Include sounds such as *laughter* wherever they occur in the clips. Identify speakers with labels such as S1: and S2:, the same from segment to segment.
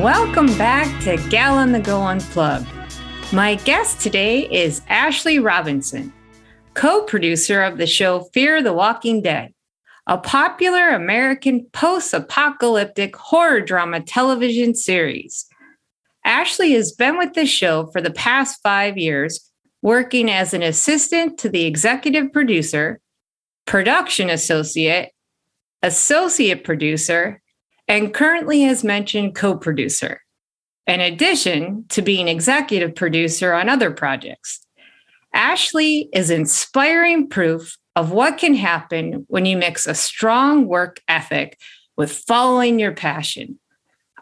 S1: Welcome back to Gal on the Go Unplugged. My guest today is Ashley Robinson, co producer of the show Fear the Walking Dead, a popular American post apocalyptic horror drama television series. Ashley has been with the show for the past five years, working as an assistant to the executive producer, production associate, associate producer, and currently, as mentioned, co producer in addition to being executive producer on other projects. Ashley is inspiring proof of what can happen when you mix a strong work ethic with following your passion.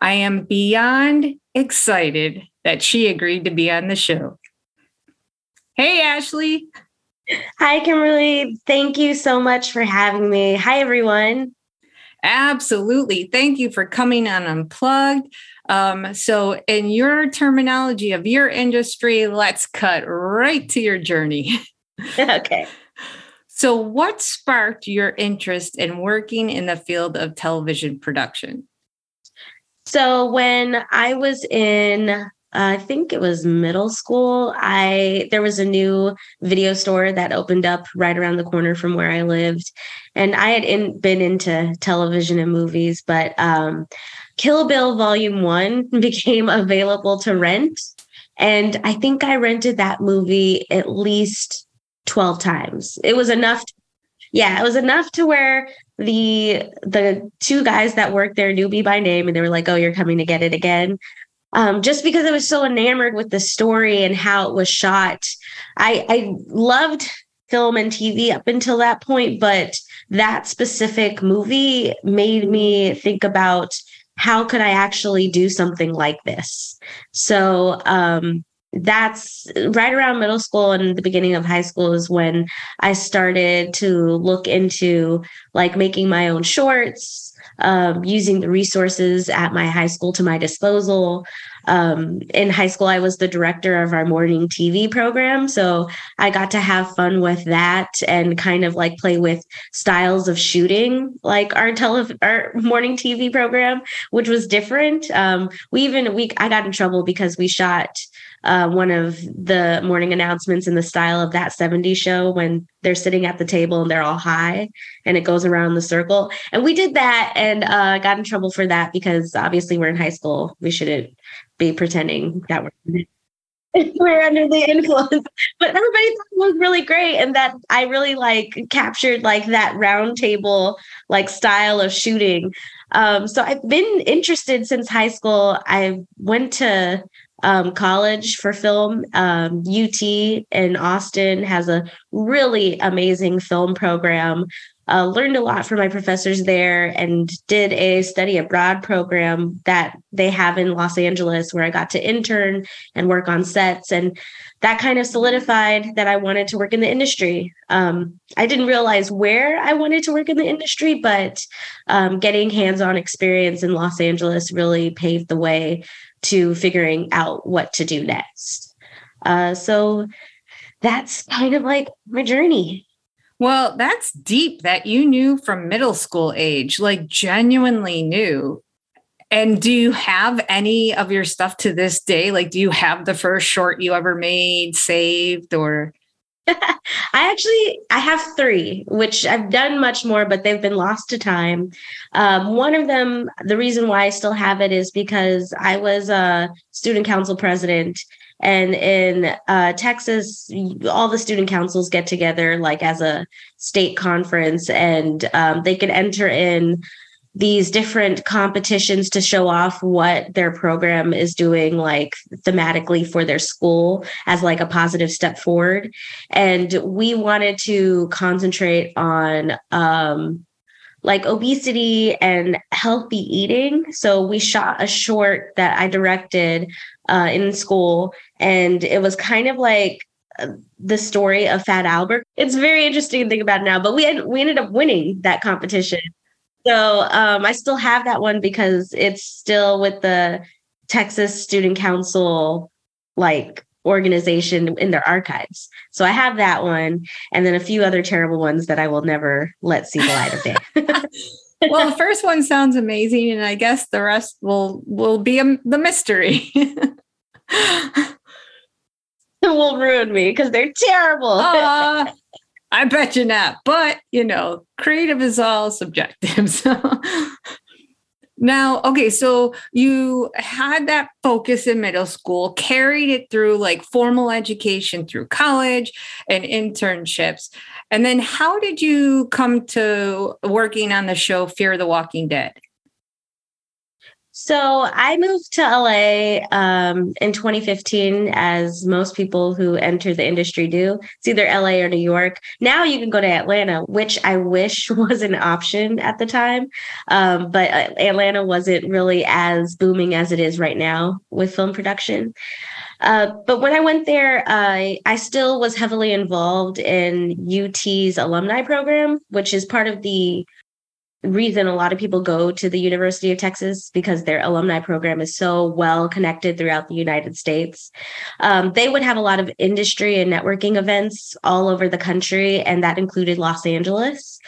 S1: I am beyond excited that she agreed to be on the show. Hey, Ashley.
S2: Hi, Kimberly. Thank you so much for having me. Hi, everyone.
S1: Absolutely. Thank you for coming on Unplugged. Um, so, in your terminology of your industry, let's cut right to your journey. *laughs*
S2: okay.
S1: So, what sparked your interest in working in the field of television production?
S2: So, when I was in I think it was middle school. I there was a new video store that opened up right around the corner from where I lived, and I had in, been into television and movies, but um, Kill Bill Volume One *laughs* became available to rent, and I think I rented that movie at least twelve times. It was enough. To, yeah, it was enough to where the the two guys that worked there knew me by name, and they were like, "Oh, you're coming to get it again." Um, just because I was so enamored with the story and how it was shot. I, I loved film and TV up until that point, but that specific movie made me think about how could I actually do something like this. So um, that's right around middle school and the beginning of high school is when I started to look into like making my own shorts um, using the resources at my high school to my disposal. Um, in high school, I was the director of our morning TV program. So I got to have fun with that and kind of like play with styles of shooting, like our tele our morning TV program, which was different. Um, we even we I got in trouble because we shot uh, one of the morning announcements in the style of that 70s show when they're sitting at the table and they're all high and it goes around the circle. And we did that and uh, got in trouble for that because obviously we're in high school. We shouldn't be pretending that we're. *laughs* we're under the influence but everybody thought it was really great and that i really like captured like that round table like style of shooting um, so i've been interested since high school i went to um, college for film. Um, UT in Austin has a really amazing film program. Uh, learned a lot from my professors there and did a study abroad program that they have in Los Angeles where I got to intern and work on sets. And that kind of solidified that I wanted to work in the industry. Um, I didn't realize where I wanted to work in the industry, but um, getting hands on experience in Los Angeles really paved the way to figuring out what to do next. Uh, so that's kind of like my journey.
S1: Well, that's deep that you knew from middle school age, like genuinely knew. And do you have any of your stuff to this day? Like, do you have the first short you ever made saved or? *laughs*
S2: I actually I have three, which I've done much more, but they've been lost to time. Um, one of them, the reason why I still have it is because I was a student council president, and in uh, Texas, all the student councils get together like as a state conference, and um, they can enter in these different competitions to show off what their program is doing like thematically for their school as like a positive step forward. And we wanted to concentrate on um like obesity and healthy eating. So we shot a short that i directed uh, in school and it was kind of like uh, the story of Fat Albert. It's very interesting to think about now, but we had, we ended up winning that competition so um, I still have that one because it's still with the Texas Student Council like organization in their archives. So I have that one and then a few other terrible ones that I will never let see the light of day. *laughs*
S1: well, the first one sounds amazing, and I guess the rest will will be a, the mystery. *laughs* *laughs*
S2: will ruin me because they're terrible. *laughs*
S1: uh, I bet you not. But you know, creative is all subjective. *laughs* So now, okay, so you had that focus in middle school, carried it through like formal education through college and internships. And then how did you come to working on the show Fear the Walking Dead?
S2: So I moved to LA um, in 2015, as most people who enter the industry do. It's either LA or New York. Now you can go to Atlanta, which I wish *laughs* was an option at the time. Um, but uh, Atlanta wasn't really as booming as it is right now with film production. Uh, but when I went there, I I still was heavily involved in UT's alumni program, which is part of the reason a lot of people go to the University of Texas because their alumni program is so well connected throughout the United States. Um, they would have a lot of industry and networking events all over the country, and that included Los Angeles.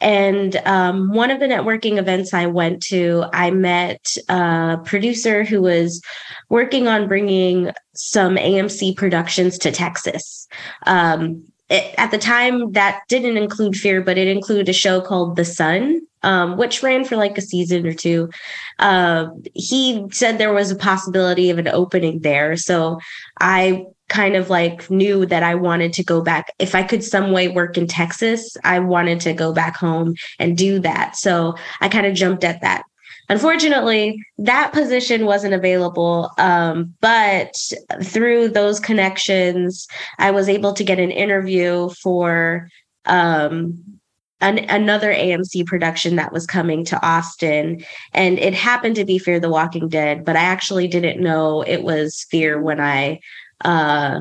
S2: And um, one of the networking events I went to, I met a producer who was working on bringing some AMC productions to Texas. Um, it, at the time, that didn't include Fear, but it included a show called The Son, um, which ran for like a season or two. Uh, he said there was a possibility of an opening there. So I kind of like knew that I wanted to go back. If I could some way work in Texas, I wanted to go back home and do that. So I kind of jumped at that. Unfortunately, that position wasn't available. Um, but through those connections, I was able to get an interview for um, an, another AMC production that was coming to Austin. And it happened to be Fear the Walking Dead, but I actually didn't know it was Fear when I uh,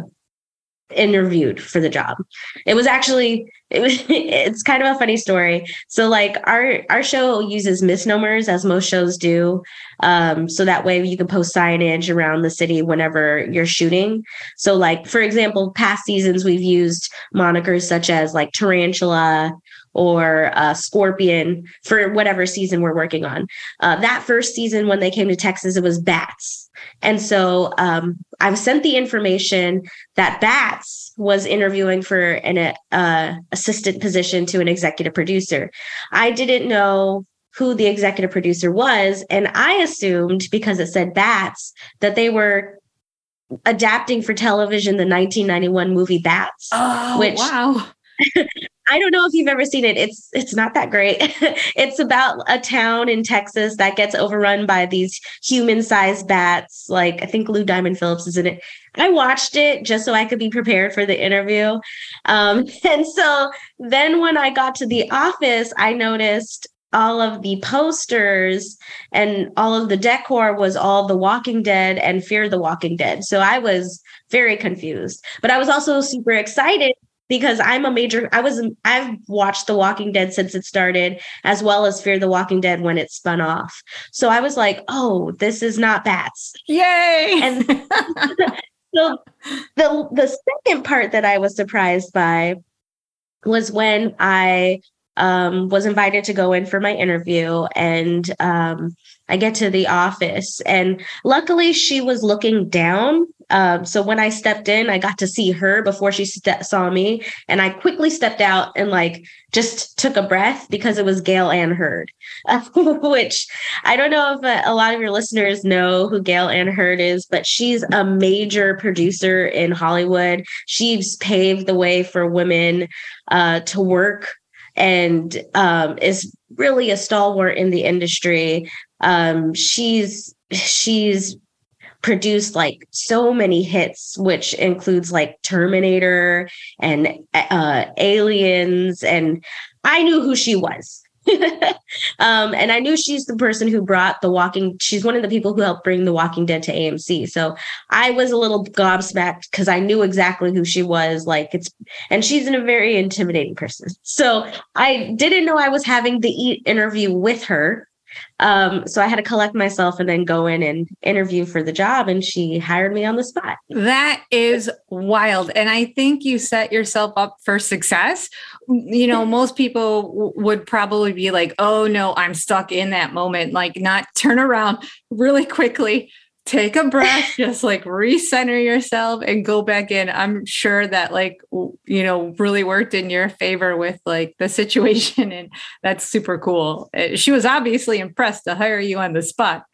S2: interviewed for the job. It was actually it was *laughs* it's kind of a funny story. So like our our show uses misnomers as most shows do. Um, so that way you can post signage around the city whenever you're shooting. So like for example, past seasons we've used monikers such as like tarantula or uh, Scorpion for whatever season we're working on. Uh, that first season, when they came to Texas, it was Bats. And so um, I've sent the information that Bats was interviewing for an uh, assistant position to an executive producer. I didn't know who the executive producer was. And I assumed because it said Bats that they were adapting for television the 1991 movie Bats.
S1: Oh, which, wow. *laughs*
S2: I don't know if you've ever seen it. It's it's not that great. *laughs* it's about a town in Texas that gets overrun by these human-sized bats. Like I think Lou Diamond Phillips is in it. I watched it just so I could be prepared for the interview. Um, *laughs* and so then when I got to the office, I noticed all of the posters and all of the decor was all the walking dead and fear the walking dead so i was very confused but i was also super excited because I'm a major I was I've watched The Walking Dead since it started as well as Fear the Walking Dead when it spun off. So I was like, "Oh, this is not bats."
S1: Yay.
S2: And *laughs* so the the second part that I was surprised by was when I um, was invited to go in for my interview and um, I get to the office and luckily she was looking down um, so when I stepped in, I got to see her before she st- saw me, and I quickly stepped out and like just took a breath because it was Gale Anne Hurd, uh, *laughs* which I don't know if a, a lot of your listeners know who Gale Anne Hurd is, but she's a major producer in Hollywood. She's paved the way for women uh, to work and um, is really a stalwart in the industry. Um, she's she's produced like so many hits, which includes like Terminator and uh, Aliens. And I knew who she was. *laughs* um, and I knew she's the person who brought The Walking. She's one of the people who helped bring The Walking Dead to AMC. So I was a little gobsmacked because I knew exactly who she was. Like it's, and she's a very intimidating person. So I didn't know I was having the interview with her Um, so I had to collect myself and then go in and interview for the job, and she hired me on the spot.
S1: That is wild. And I think you set yourself up for success. You know, *laughs* most people would probably be like, oh no, I'm stuck in that moment, like not turn around really quickly take a breath, just like recenter yourself and go back in. I'm sure that like you know really worked in your favor with like the situation and that's super cool. Uh, she was obviously impressed to hire you on the spot.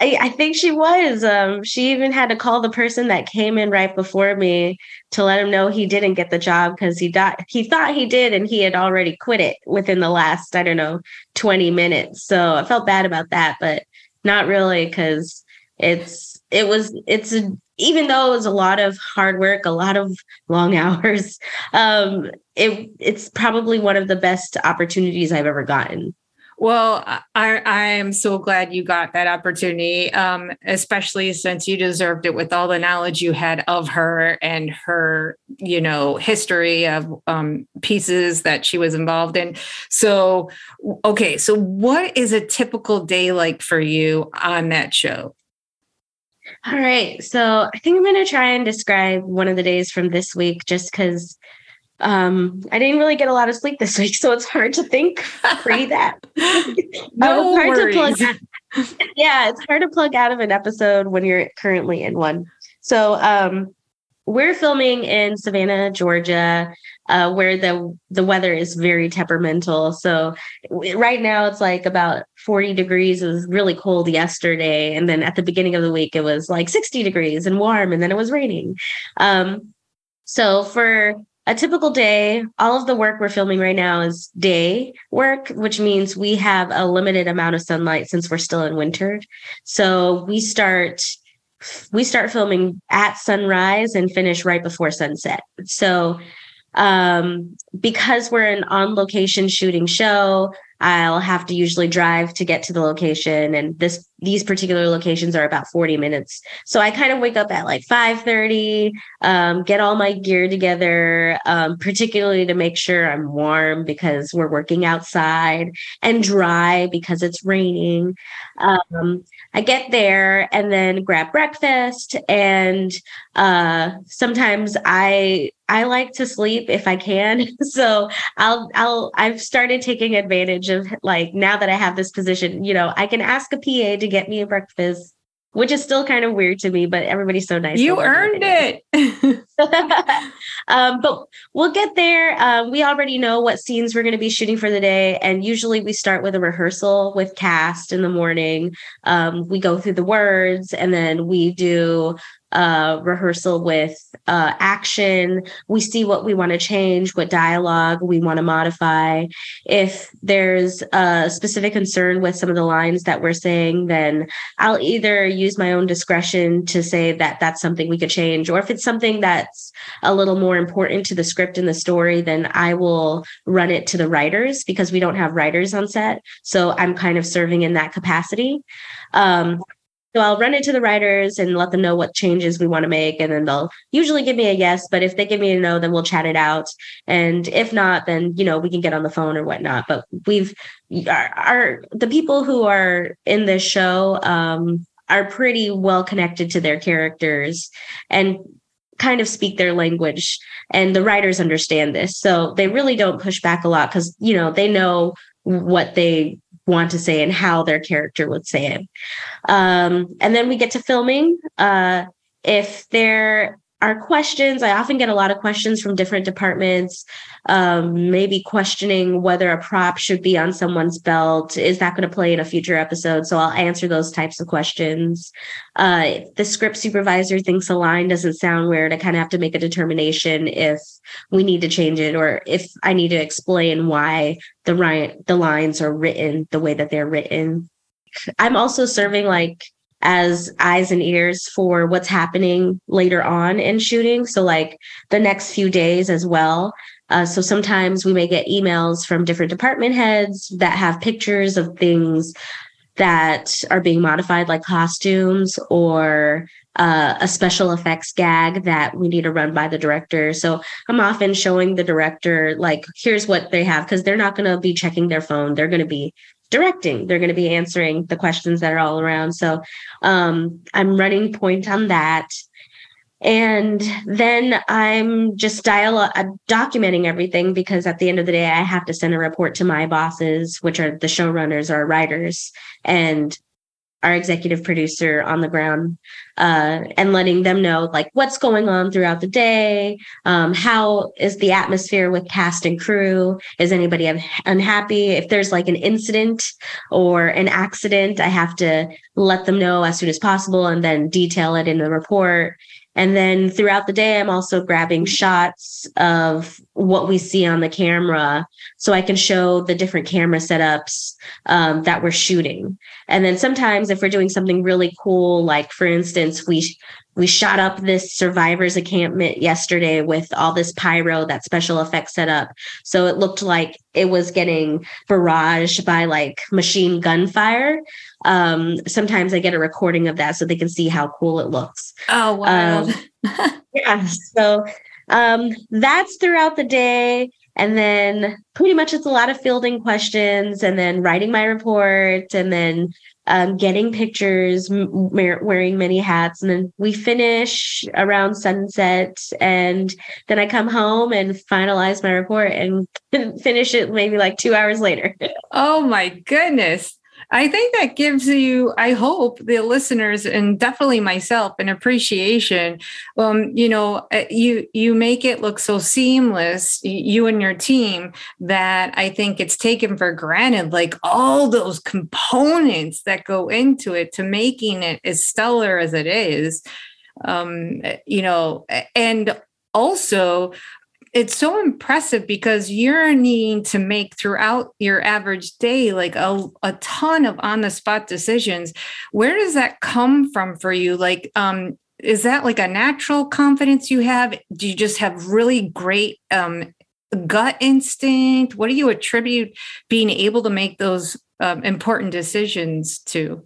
S2: I, I think she was. Um, she even had to call the person that came in right before me to let him know he didn't get the job because he thought he thought he did and he had already quit it within the last, I don't know, 20 minutes. So I felt bad about that, but not really because it's it was it's a, even though it was a lot of hard work, a lot of *laughs* long hours. Um, it it's probably one of the best opportunities I've ever gotten.
S1: Well, I, I am so glad you got that opportunity, um, especially since you deserved it with all the knowledge you had of her and her, you know, history of um, pieces that she was involved in. So, okay, so what is a typical day like for you on that show?
S2: All right. So I think I'm going to try and describe one of the days from this week just because um, I didn't really get a lot of sleep this *laughs* week. So it's hard to think pre *laughs* that.
S1: no uh, worries. *laughs*
S2: yeah, it's hard to plug out of an episode when you're currently in one. So um, we're filming in Savannah, Georgia uh, where the the weather is very temperamental. So right now it's like about 40 degrees. It was really cold yesterday, and then at the beginning of the week it was like 60 degrees and warm, and then it was raining. Um, so for a typical day, all of the work we're filming right now is day work, which means we have a limited amount of sunlight since we're still in winter. So we start we start filming at sunrise and finish right before sunset. So um, because we're an on location shooting show, I'll have to usually drive to get to the location. And this these particular locations are about 40 minutes. So I kind of wake up at like 5 30, um, get all my gear together, um, particularly to make sure I'm warm because we're working outside and dry because it's raining. Um, I get there and then grab breakfast. And uh, sometimes I I like to sleep if I can. *laughs* So I'll I'll I've started taking advantage of like now that I have this position, you know, I can ask a PA to get me a breakfast, which is still kind of weird to me, but everybody's so nice.
S1: You earned it. *laughs* *laughs*
S2: um, but we'll get there. Um, we already know what scenes we're going to be shooting for the day. And usually we start with a rehearsal with cast in the morning. Um, we go through the words and then we do uh, rehearsal with uh, action. We see what we want to change, what dialogue we want to modify. If there's a specific concern with some of the lines that we're saying, then I'll either use my own discretion to say that that's something we could change, or if it's something that's a little more important to the script and the story, then I will run it to the writers because we don't have writers on set. So I'm kind of serving in that capacity. Um, so I'll run it to the writers and let them know what changes we want to make. And then they'll usually give me a yes. But if they give me a no, then we'll chat it out. And if not, then, you know, we can get on the phone or whatnot. But we've, our the people who are in this show um, are pretty well connected to their characters and kind of speak their language. And the writers understand this. So they really don't push back a lot because, you know, they know what they want to say and how their character would say it. Um, and then we get to filming. Uh, if there are questions, I often get a lot of questions from different departments, um, maybe questioning whether a prop should be on someone's belt. Is that going to play in a future episode? So I'll answer those types of questions. Uh, the script supervisor thinks a line doesn't sound weird. I kind of have to make a determination if we need to change it or if I need to explain why the right the lines are written the way that they're written. I'm also serving like as eyes and ears for what's happening later on in shooting. So, like the next few days as well. Uh, so, sometimes we may get emails from different department heads that have pictures of things that are being modified, like costumes or uh, a special effects gag that we need to run by the director. So I'm often showing the director, like, here's what they have, because they're not going to be checking their phone. They're going to be directing. They're going to be answering the questions that are all around. So um, I'm running point on that. And then I'm just dial- uh, documenting everything because at the end of the day, I have to send a report to my bosses, which are the showrunners or writers. And our executive producer on the ground uh, and letting them know like what's going on throughout the day um, how is the atmosphere with cast and crew? Is anybody unhappy? If there's like an incident or an accident i have to let them know as soon as possible and then detail it in the report and then throughout the day, I'm also grabbing shots of what we see on the camera so I can show the different camera setups um, that we're shooting. And then sometimes if we're doing something really cool, like for instance, we we shot up this survivors encampment yesterday with all this pyro that special effects set up so it looked like it was getting barraged by like machine gunfire um, sometimes i get a recording of that so they can see how cool it looks
S1: oh wow um,
S2: yeah so um, that's throughout the day and then pretty much it's a lot of fielding questions and then writing my report and then um, getting pictures, m- wearing many hats. And then we finish around sunset. And then I come home and finalize my report and *laughs* finish it maybe like two hours later.
S1: oh my goodness. I think that gives you, I hope, the listeners and definitely myself an appreciation. Um, you know, uh, you you make it look so seamless, you and your team, that I think it's taken for granted. Like all those components that go into it to making it as stellar as it is. Um, you know, and also it's so impressive because you're needing to make throughout your average day like a, a ton of on the spot decisions. Where does that come from for you? Like um is that like a natural confidence you have? Do you just have really great um gut instinct? What do you attribute being able to make those um, important decisions to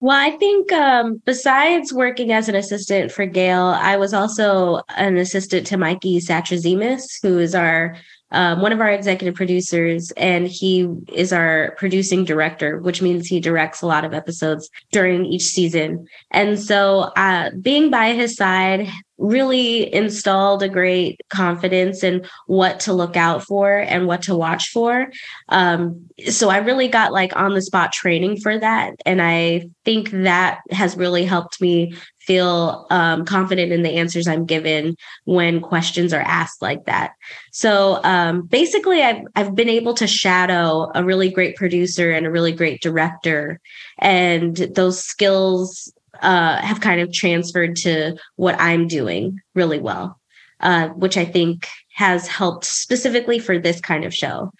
S2: well, I think um, besides working as an assistant for Gale, I was also an assistant to Mikey Satrazemis, who is our um, one of our executive producers, and he is our producing director, which means he directs a lot of episodes during each season. And so, uh, being by his side really installed a great confidence in what to look out for and what to watch for. Um, so I really got like on the spot training for that. And I think that has really helped me feel um, confident in the answers I'm given when questions are asked like that. So um, basically, I've, I've been able to shadow a really great producer and a really great director. And those skills uh, have kind of transferred to what I'm doing really well, uh, which I think has helped specifically for this kind of show.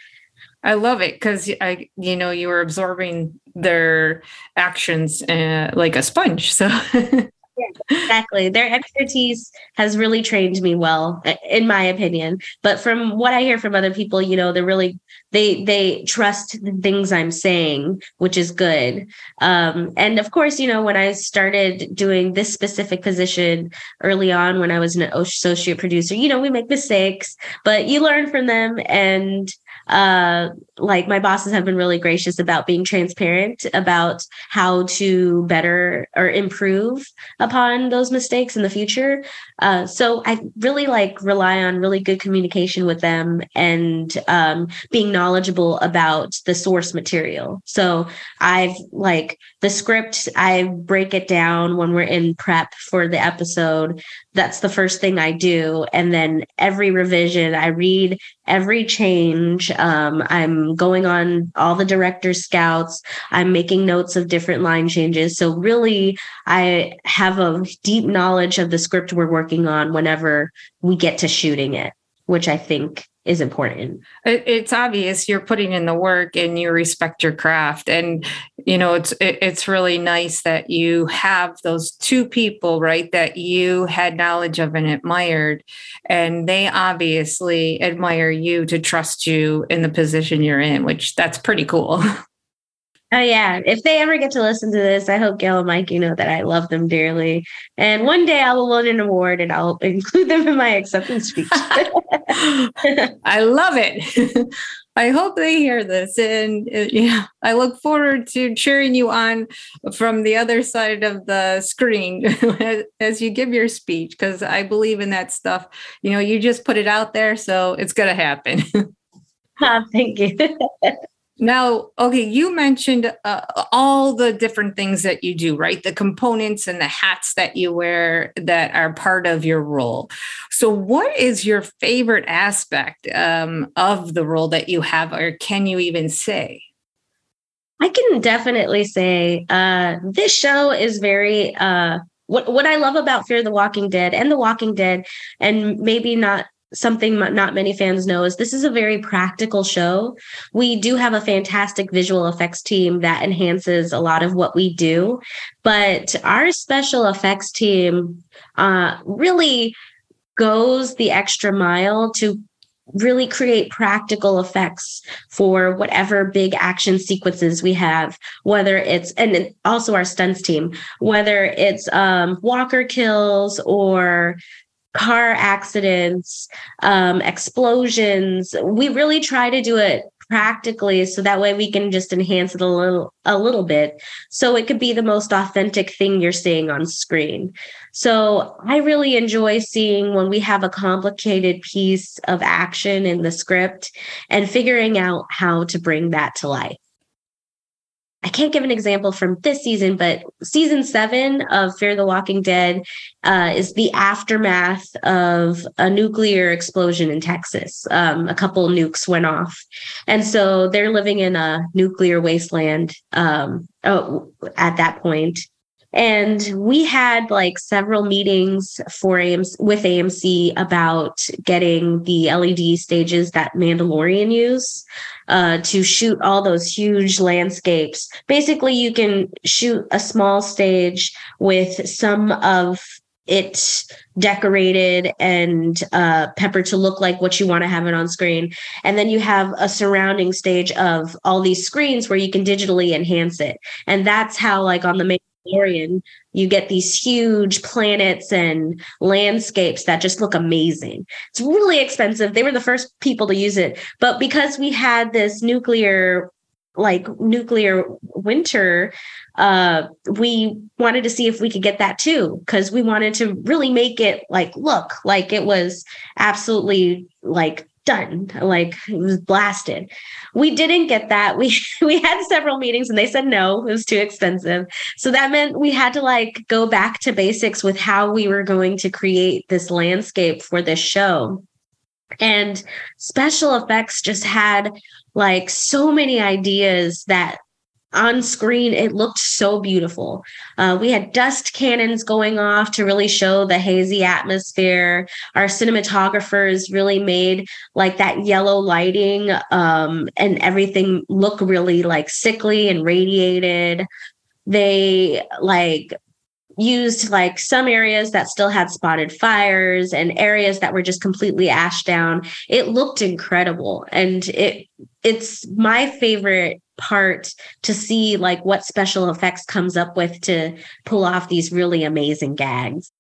S1: I love it because I, you know, you were absorbing their actions uh, like a sponge. So *laughs*
S2: exactly. Their expertise has really trained me well, in my opinion. But from what I hear from other people, you know, they're really they they trust the things I'm saying, which is good. Um, and of course, you know, when I started doing this specific position early on, when I was an associate producer, you know, we make mistakes, but you learn from them and uh, like my bosses have been really gracious about being transparent about how to better or improve upon those mistakes in the future. Uh, so I really like rely on really good communication with them and um, being knowledgeable about the source material. So I've like the script, I break it down when we're in prep for the episode. That's the first thing I do. And then every revision, I read every change. Um, I'm going on all the director scouts. I'm making notes of different line changes. So really, I have a deep knowledge of the script we're working on whenever we get to shooting it, which I think is important.
S1: It's obvious you're putting in the work and you respect your craft, and you know it's it's really nice that you have those two people right that you had knowledge of and admired, and they obviously admire you to trust you in the position you're in, which that's pretty cool. *laughs*
S2: Oh yeah. If they ever get to listen to this, I hope Gale and Mike, you know that I love them dearly. And one day I will win an award and I'll *laughs* include them in my acceptance speech. *laughs*
S1: I love it. *laughs* I hope they hear this. And uh, yeah, I look forward to cheering you on from the other side of the screen as you give your speech, because I believe in that stuff. You know, you just put it out there, so it's going to happen.
S2: oh, thank you.
S1: Now, okay, you mentioned uh, all the different things that you do, right? The components and the hats that you wear that are part of your role. So, what is your favorite aspect um, of the role that you have, or can you even say?
S2: I can definitely say uh, this show is very. Uh, what what I love about Fear the Walking Dead and The Walking Dead, and maybe not something not many fans know is this is a very practical show. We do have a fantastic visual effects team that enhances a lot of what we do, but our special effects team uh, really goes the extra mile to really create practical effects for whatever big action sequences we have whether it's and also our stunts team whether it's um, walker kills or car accidents, um, explosions. We really try to do it practically so that way we can just enhance it a little a little bit. So it could be the most authentic thing you're seeing on screen. So i really enjoy seeing when we have a complicated piece of action in the script and figuring out how to bring that to life I can't give an example from this season, but season seven of Fear the Walking Dead uh, is the aftermath of a nuclear explosion in Texas. Um, a couple nukes went off. And so they're living in a nuclear wasteland um, oh, at that point. And we had like several meetings for AMC, with AMC about getting the LED stages that Mandalorian use uh, to shoot all those huge landscapes. Basically, you can shoot a small stage with some of it decorated and uh, peppered to look like what you want to have it on screen. And then you have a surrounding stage of all these screens where you can digitally enhance it. And that's how, like, on the Mandalorian, you get these huge planets and landscapes that just look amazing. It's really expensive. They were the first people to use it. But because we had this nuclear like nuclear winter uh we wanted to see if we could get that too because we wanted to really make it like look like it was absolutely like done like it was blasted. We didn't get that. We *laughs* we had several meetings and they said no it was too expensive. So that meant we had to like go back to basics with how we were going to create this landscape for this show. And special effects just had like so many ideas that on screen it looked so beautiful. Uh, we had dust cannons going off to really show the hazy atmosphere. Our cinematographers really made like that yellow lighting um, and everything look really like sickly and radiated. They like used like some areas that still had spotted fires and areas that were just completely ash down it looked incredible and it it's my favorite part to see like what special effects comes up with to pull off these really amazing gags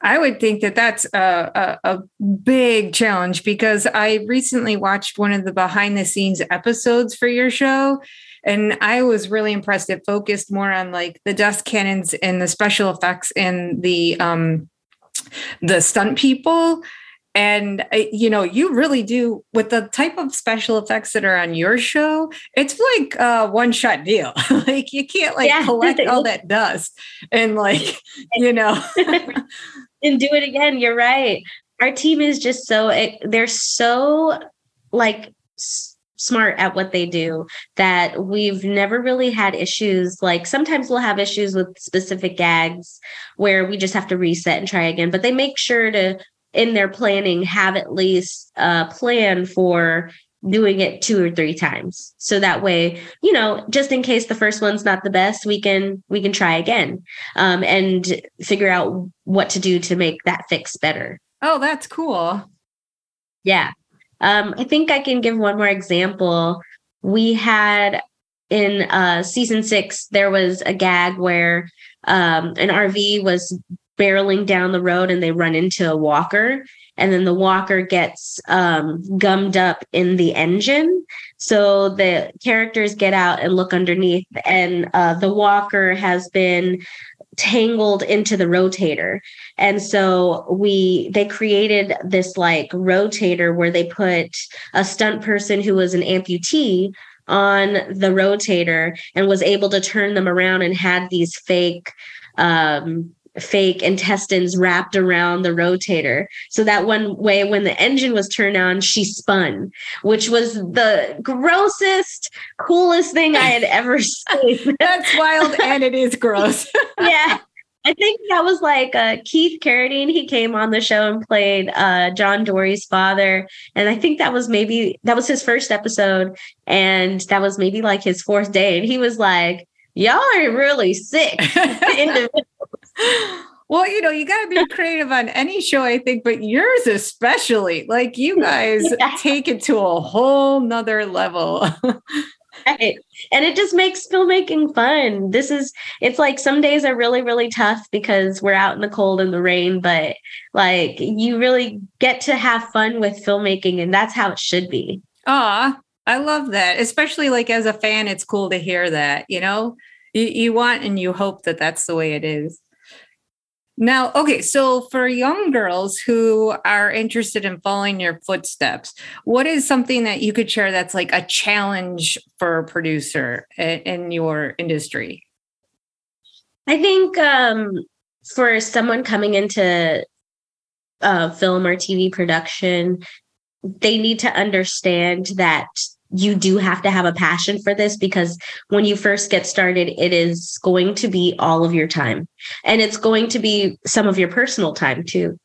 S1: I would think that that's a, a, a, big challenge because I recently watched one of the behind the scenes episodes for your show. And I was really impressed. It focused more on like the dust cannons and the special effects and the um, the stunt people and uh, you know you really do with the type of special effects that are on your show it's like a one shot deal *laughs* like you can't like yeah. collect all that dust and like you know *laughs*
S2: and do it again you're right our team is just so they're so like smart at what they do that we've never really had issues like sometimes we'll have issues with specific gags where we just have to reset and try again but they make sure to in their planning have at least a plan for doing it two or three times. So that way you know just in case the first one's not the best we can we can try again um, and figure out what to do to make that fix better.
S1: Oh that's cool.
S2: Yeah um, i think i can give one more example we had in uh, season six there was a gag where um, an rv was barreling down the road and they run into a walker and then the walker gets um, gummed up in the engine. So the characters get out and look underneath, and uh, the walker has been tangled into the rotator. And so we they created this like rotator where they put a stunt person who was an amputee on the rotator and was able to turn them around and had these fake um, fake intestines wrapped around the rotator. So that one way when the engine was turned on, she spun, which was the grossest, coolest thing I had ever *laughs* seen. *laughs*
S1: That's wild and it is gross. *laughs*
S2: yeah. I think that was like uh, Keith Carradine. He came on the show and played uh, John Dorie's father, and I think that was maybe that was his first episode, and that was maybe like his fourth day, and he was like, "Y'all are really sick
S1: Well, you know, you got to be creative on any show, I think, but yours especially. Like you guys *laughs* yeah. take it to a whole nother level.
S2: right. And it just makes filmmaking fun. This is, it's like some days are really, really tough because we're out in the cold and the rain, but like you really get to have fun with filmmaking, and that's how it should be.
S1: Ah, I love that. Especially like as a fan, it's cool to hear that, you know? You, you want and you hope that that's the way it is. Now, okay, so for young girls who are interested in following your footsteps, what is something that you could share that's like a challenge for a producer in, your industry?
S2: I think um, for someone coming into uh, film or TV production, they need to understand that you do have to have a passion for this because when you first get started, it is going to be all of your time and it's going to be some of your personal time too.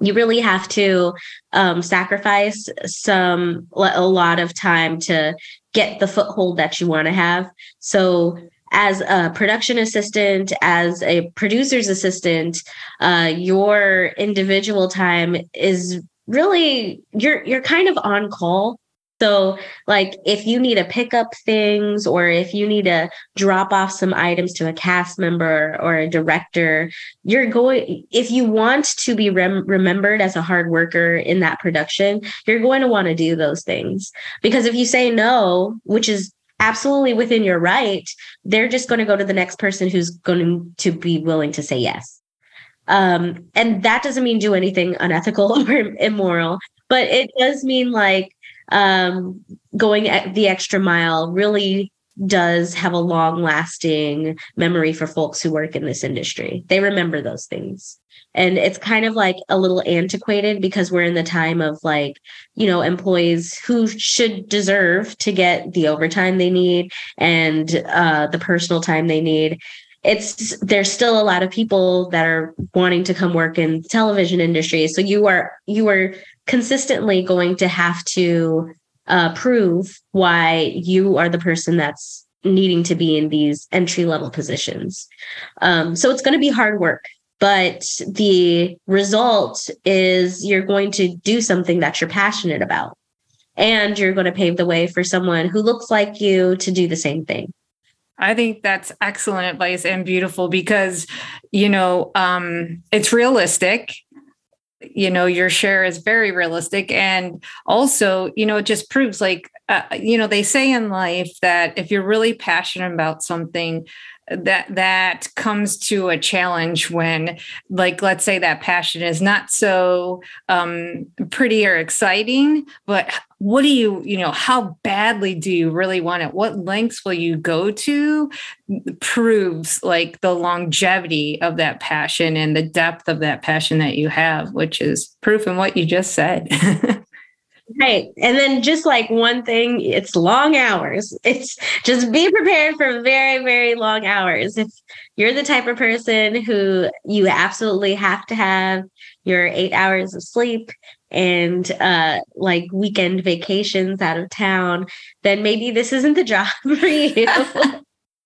S2: You really have to um, sacrifice some, a lot of time to get the foothold that you want to have. So, as a production assistant, as a producer's assistant, uh, your individual time is really you're you're kind of on call so, like, if you need to pick up things or if you need to drop off some items to a cast member or a director, you're going, if you want to be rem- remembered as a hard worker in that production, you're going to want to do those things. Because if you say no, which is absolutely within your right, they're just going to go to the next person who's going to be willing to say yes. Um, and that doesn't mean do anything unethical *laughs* or immoral, but it does mean like, um, going the extra mile really does have a long lasting memory for folks who work in this industry. They remember those things. And it's kind of like a little antiquated because we're in the time of like, you know, employees who should deserve to get the overtime they need and uh, the personal time they need it's there's still a lot of people that are wanting to come work in television industry so you are you are consistently going to have to uh, prove why you are the person that's needing to be in these entry level positions. Um, so it's going to be hard work, but the result is you're going to do something that you're passionate about. And you're going to pave the way for someone who looks like you to do the same thing.
S1: I think that's excellent advice and beautiful because, you know, um, it's realistic you know your share is very realistic. And also you know it just proves like uh, you know they say in life that if you're really passionate about something that that comes to a challenge when like let's say that passion is not so um pretty or exciting but what do you you know how badly do you really want it? What lengths will you go to proves like the longevity of that passion and the depth of that passion that you have which is proof in what you just said *laughs*
S2: Right. And then just like one thing, it's long hours. It's just be prepared for very, very long hours. If you're the type of person who you absolutely have to have your eight hours of sleep and uh like weekend vacations out of town, then maybe this isn't the job *laughs* for you.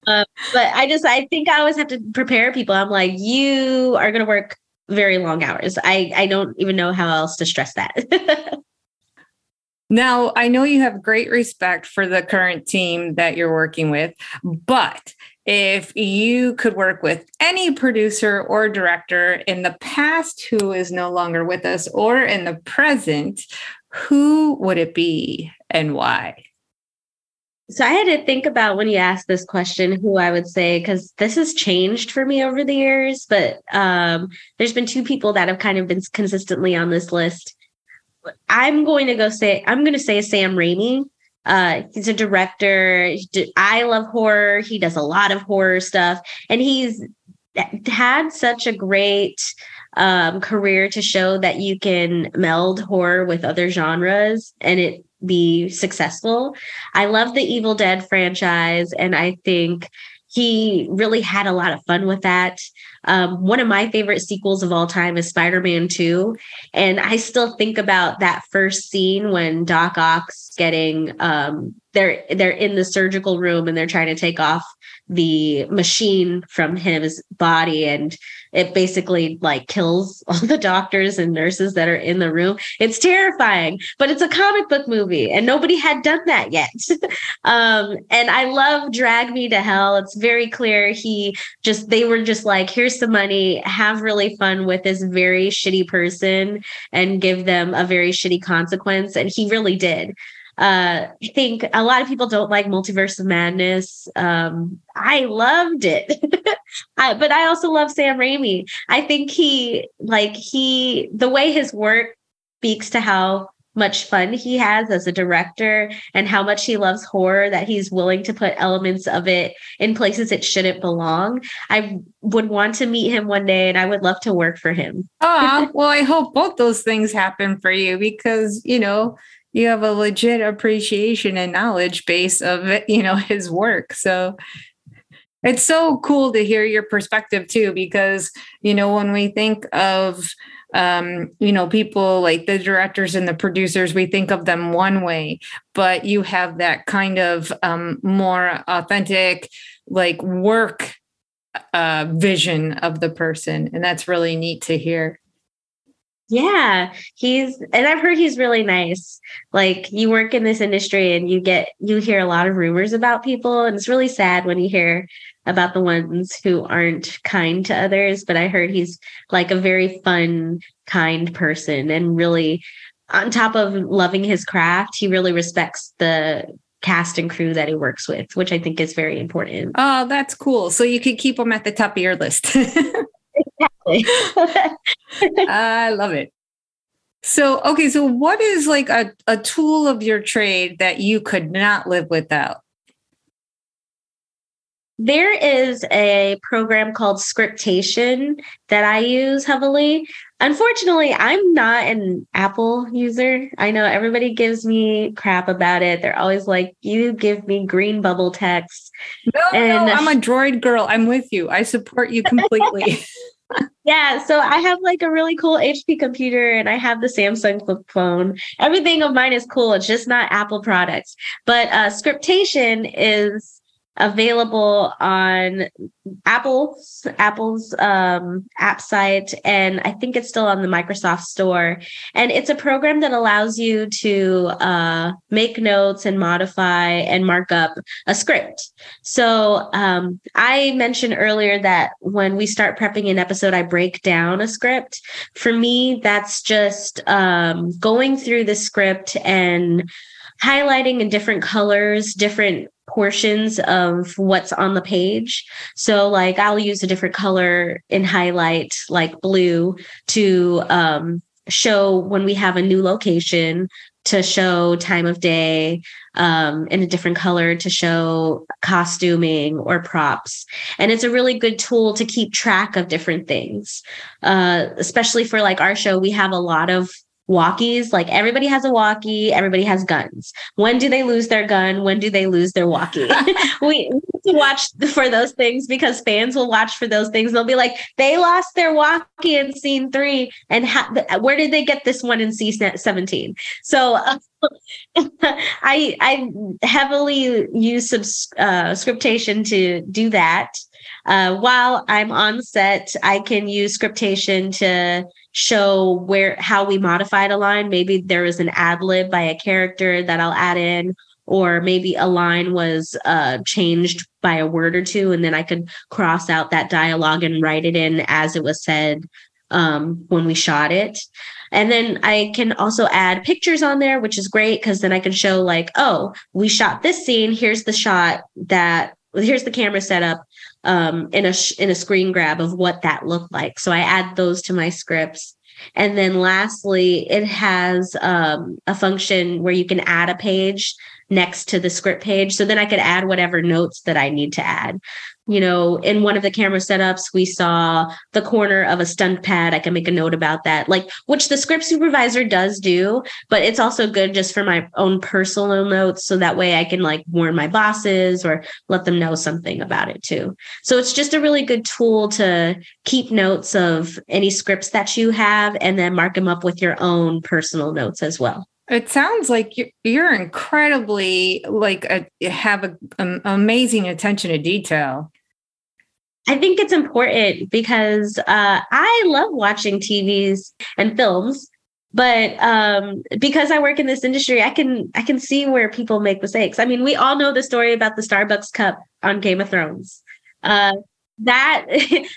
S2: uh, *laughs* but I just I think I always have to prepare people. I'm like, you are gonna work very long hours. I I don't even know how else to stress that. *laughs*
S1: Now, I know you have great respect for the current team that you're working with, but if you could work with any producer or director in the past who is no longer with us or in the present, who would it be and why?
S2: So I had to think about when you asked this question who I would say because this has changed for me over the years, but um, there's been two people that have kind of been consistently on this list. I'm going to go say I'm going to say Sam Raimi. Uh, he's a director. I love horror. He does a lot of horror stuff, and he's had such a great um, career to show that you can meld horror with other genres and it be successful. I love the Evil Dead franchise, and I think he really had a lot of fun with that. Um, one of my favorite sequels of all time is Spider-Man 2. And I still think about that first scene when Doc Ock's getting um, they're they're in the surgical room and they're trying to take off the machine from his body and it basically like kills *laughs* all the doctors and nurses that are in the room. It's terrifying but it's a comic book movie and nobody had done that yet. *laughs* Um, and i love drag me to hell. It's very clear he just they were just like here's some money have really fun with this very shitty person and give them a very shitty consequence and he really did uh, I think a lot of people don't like Multiverse of Madness. Um, I loved it, *laughs* I, but I also love Sam Raimi. I think he, like, he, the way his work speaks to how much fun he has as a director and how much he loves horror that he's willing to put elements of it in places it shouldn't belong. I would want to meet him one day and I would love to work for him.
S1: oh, *laughs* well, I hope both those things happen for you because, you know, you have a legit appreciation and knowledge base of you know *laughs* his work. So it's so cool to hear your perspective too because you know when we think of um, you know people like the directors and the producers we think of them one way but you have that kind of um, more authentic like work uh, vision of the person and that's really neat to hear
S2: yeah, he's and I've heard he's really nice. Like you work in this industry and you get you hear a lot of rumors about people and it's really sad when you hear about the ones who aren't kind to others, but I heard he's like a very fun, kind person and really on top of loving his craft, he really respects the cast and crew that he works with, which I think is very important.
S1: Oh, that's cool. So you can keep him at the top of your list. *laughs* *laughs* I love it. So, okay, so what is like a, a tool of your trade that you could not live without?
S2: There is a program called Scriptation that I use heavily. Unfortunately, I'm not an Apple user. I know everybody gives me crap about it. They're always like, you give me green bubble text.
S1: No, and no, I'm a droid girl. I'm with you. I support you *laughs* completely. *laughs*
S2: yeah, so I have like a really cool HP computer and I have the Samsung flip phone. Everything of mine is cool. It's just not Apple products. But uh, Scriptation is available on Apple's Apple's um, app site, and I think it's still on the Microsoft Store. And it's a program that allows you to uh, make notes and modify and mark up a script. So um, I mentioned earlier that when we start prepping an episode, I break down a script. For me, that's just um, going through the script and highlighting in different colors, different portions of what's on the page. So, like, I'll use a different color in highlight, like blue, to um, show when we have a new location, to show time of day, um, in a different color to show costuming or props. And it's a really good tool to keep track of different things, uh, especially for like our show. We have a lot of walkies like everybody has a walkie everybody has guns. When do they lose their gun? When do they lose their walkie? *laughs* *laughs* We watch for those things because fans will watch for those things. They'll be like they lost their walkie in scene three and ha- where did they get this one in scene 17 so uh, *laughs* i i heavily use subs- uh, scriptation to do that uh, while i'm on set i can use scriptation to show where how we modified a line. Maybe there was an ad lib by a character that I'll add in, or maybe a line was uh, changed by a word or two, and then I could cross out that dialogue and write it in as it was said um, when we shot it. And then I can also add pictures on there, which is great because then I can show, like, oh, we shot this scene. Here's the shot that, here's the camera setup um, in a sh- in a screen grab of what that looked like. So I add those to my scripts. And then lastly, it has um, a function where you can add a page next to the script page. So then I could add whatever notes that I need to add you know, in one of the camera setups, we saw the corner of a stunt pad. I can make a note about that, like which the script supervisor does do, but it's also good just for my own personal notes. So that way I can like warn my bosses or let them know something about it too. So it's just a really good tool to keep notes of any scripts that you have and then mark them up with your own personal notes as well.
S1: It sounds like you're, incredibly like a, have an amazing attention to detail.
S2: I think it's important because uh, I love watching TVs and films, but um, because I work in this industry, I can I can see where people make mistakes. I mean, we all know the story about the Starbucks cup on Game of Thrones. Uh, that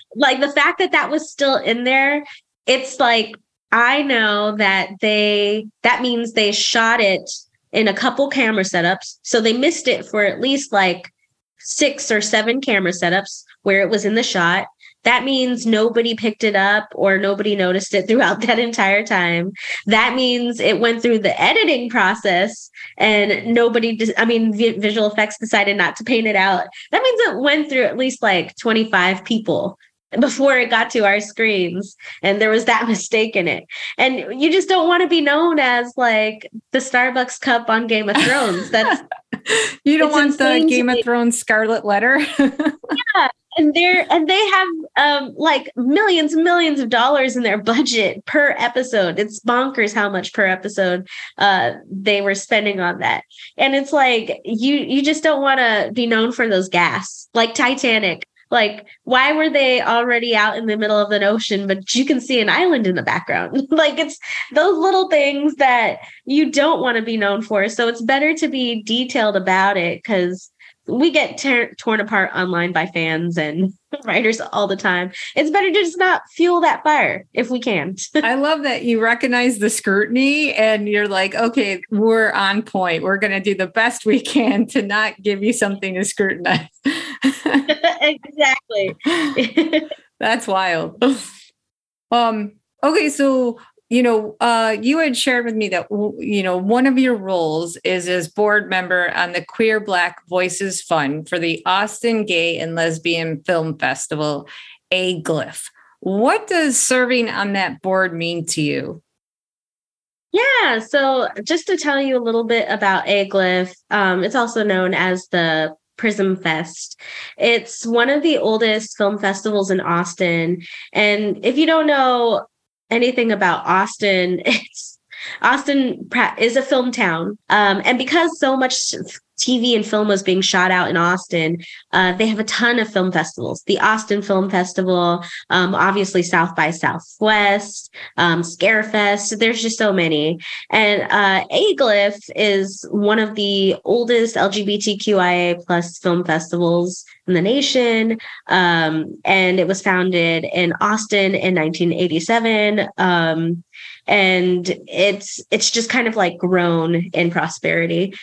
S2: *laughs* like the fact that that was still in there, it's like I know that they that means they shot it in a couple camera setups, so they missed it for at least like six or seven camera setups where it was in the shot. That means nobody picked it up or nobody noticed it *laughs* throughout that entire time. That means it went through the editing process and nobody, I mean, visual effects decided not to paint it out. That means it went through at least like 25 people before it got to our screens and there was that *laughs* mistake in it. And you just don't want to be known as like the starbucks cup on game of thrones. That's *laughs*
S1: you don't want the game of thrones scarlet letter? *laughs*
S2: Yeah and they're and they have um like millions and millions of dollars in their budget per episode. It's bonkers how much per episode uh they were spending on that. And it's like you you just don't want to be known for those gas. Like titanic like why were they already out in the middle of an ocean but you can see an island in the background? *laughs* Like it's those little things that you don't want to be known for. So it's better to be detailed about it because we get ter- torn apart online by fans and *laughs* writers all the time. It's better to just not fuel that fire if we can't. *laughs*
S1: I love that you recognize the scrutiny and you're like, okay, we're on point. We're going to do the best we can to not give you something to scrutinize. *laughs*
S2: exactly.
S1: That's wild. Um, okay, so you know, uh, you had shared with me that you know one of your roles is as board member on the Queer Black Voices Fund for the Austin Gay and Lesbian Film Festival, aGLIFF. What does serving on that board mean to you?
S2: Yeah, so just to tell you a little bit about aGLIFF, um, it's also known as the Prism Fest. It's one of the oldest film festivals in Austin. And if you don't know, anything about Austin, *laughs* it's Austin is a film town. Um, and because so much TV and film was being shot out in Austin, uh, they have a ton of film festivals. The Austin Film Festival, um, obviously South by Southwest, um, Scarefest. There's just so many. And uh, aGLIFF is one of the oldest LGBTQIA plus film festivals in the nation. Um, and it was founded in Austin in 1987. Um, and it's it's just kind of like grown in prosperity.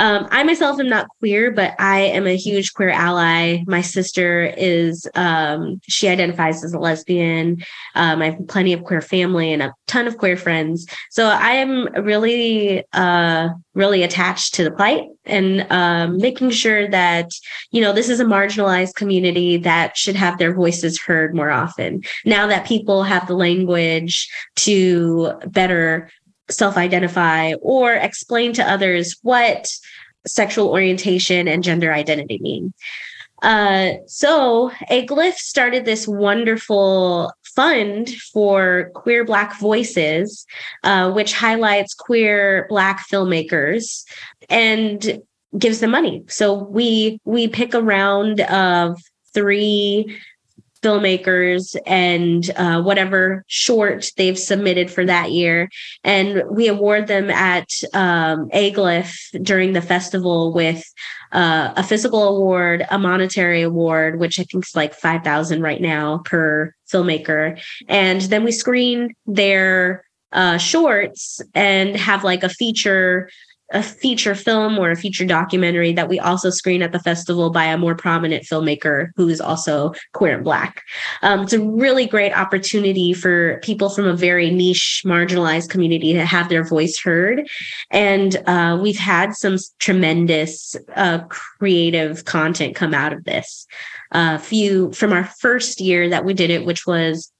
S2: Um, I myself am not queer, but I am a huge queer ally. My sister is, um, she identifies as a lesbian. Um, I have plenty of queer family and a ton of queer friends. So I am really, uh, really attached to the plight and um, making sure that, you know, this is a marginalized community that should have their voices heard more often. Now that people have the language to better self identify or explain to others what sexual orientation and gender identity mean. Uh, so aGLIFF started this wonderful fund for queer Black voices, uh, which highlights queer Black filmmakers and gives them money. So we we pick a round of three filmmakers and uh, whatever short they've submitted for that year. And we award them at um, aGLIFF during the festival with uh, a physical award, a monetary award, which I think is like 5000 right now per filmmaker. And then we screen their uh, shorts and have like a feature a feature film or a feature documentary that we also screen at the festival by a more prominent filmmaker who is also queer and black. Um, it's a really great opportunity for people from a very niche, marginalized community to have their voice heard. And uh, we've had some tremendous uh, creative content come out of this. A uh, few from our first year that we did it, which was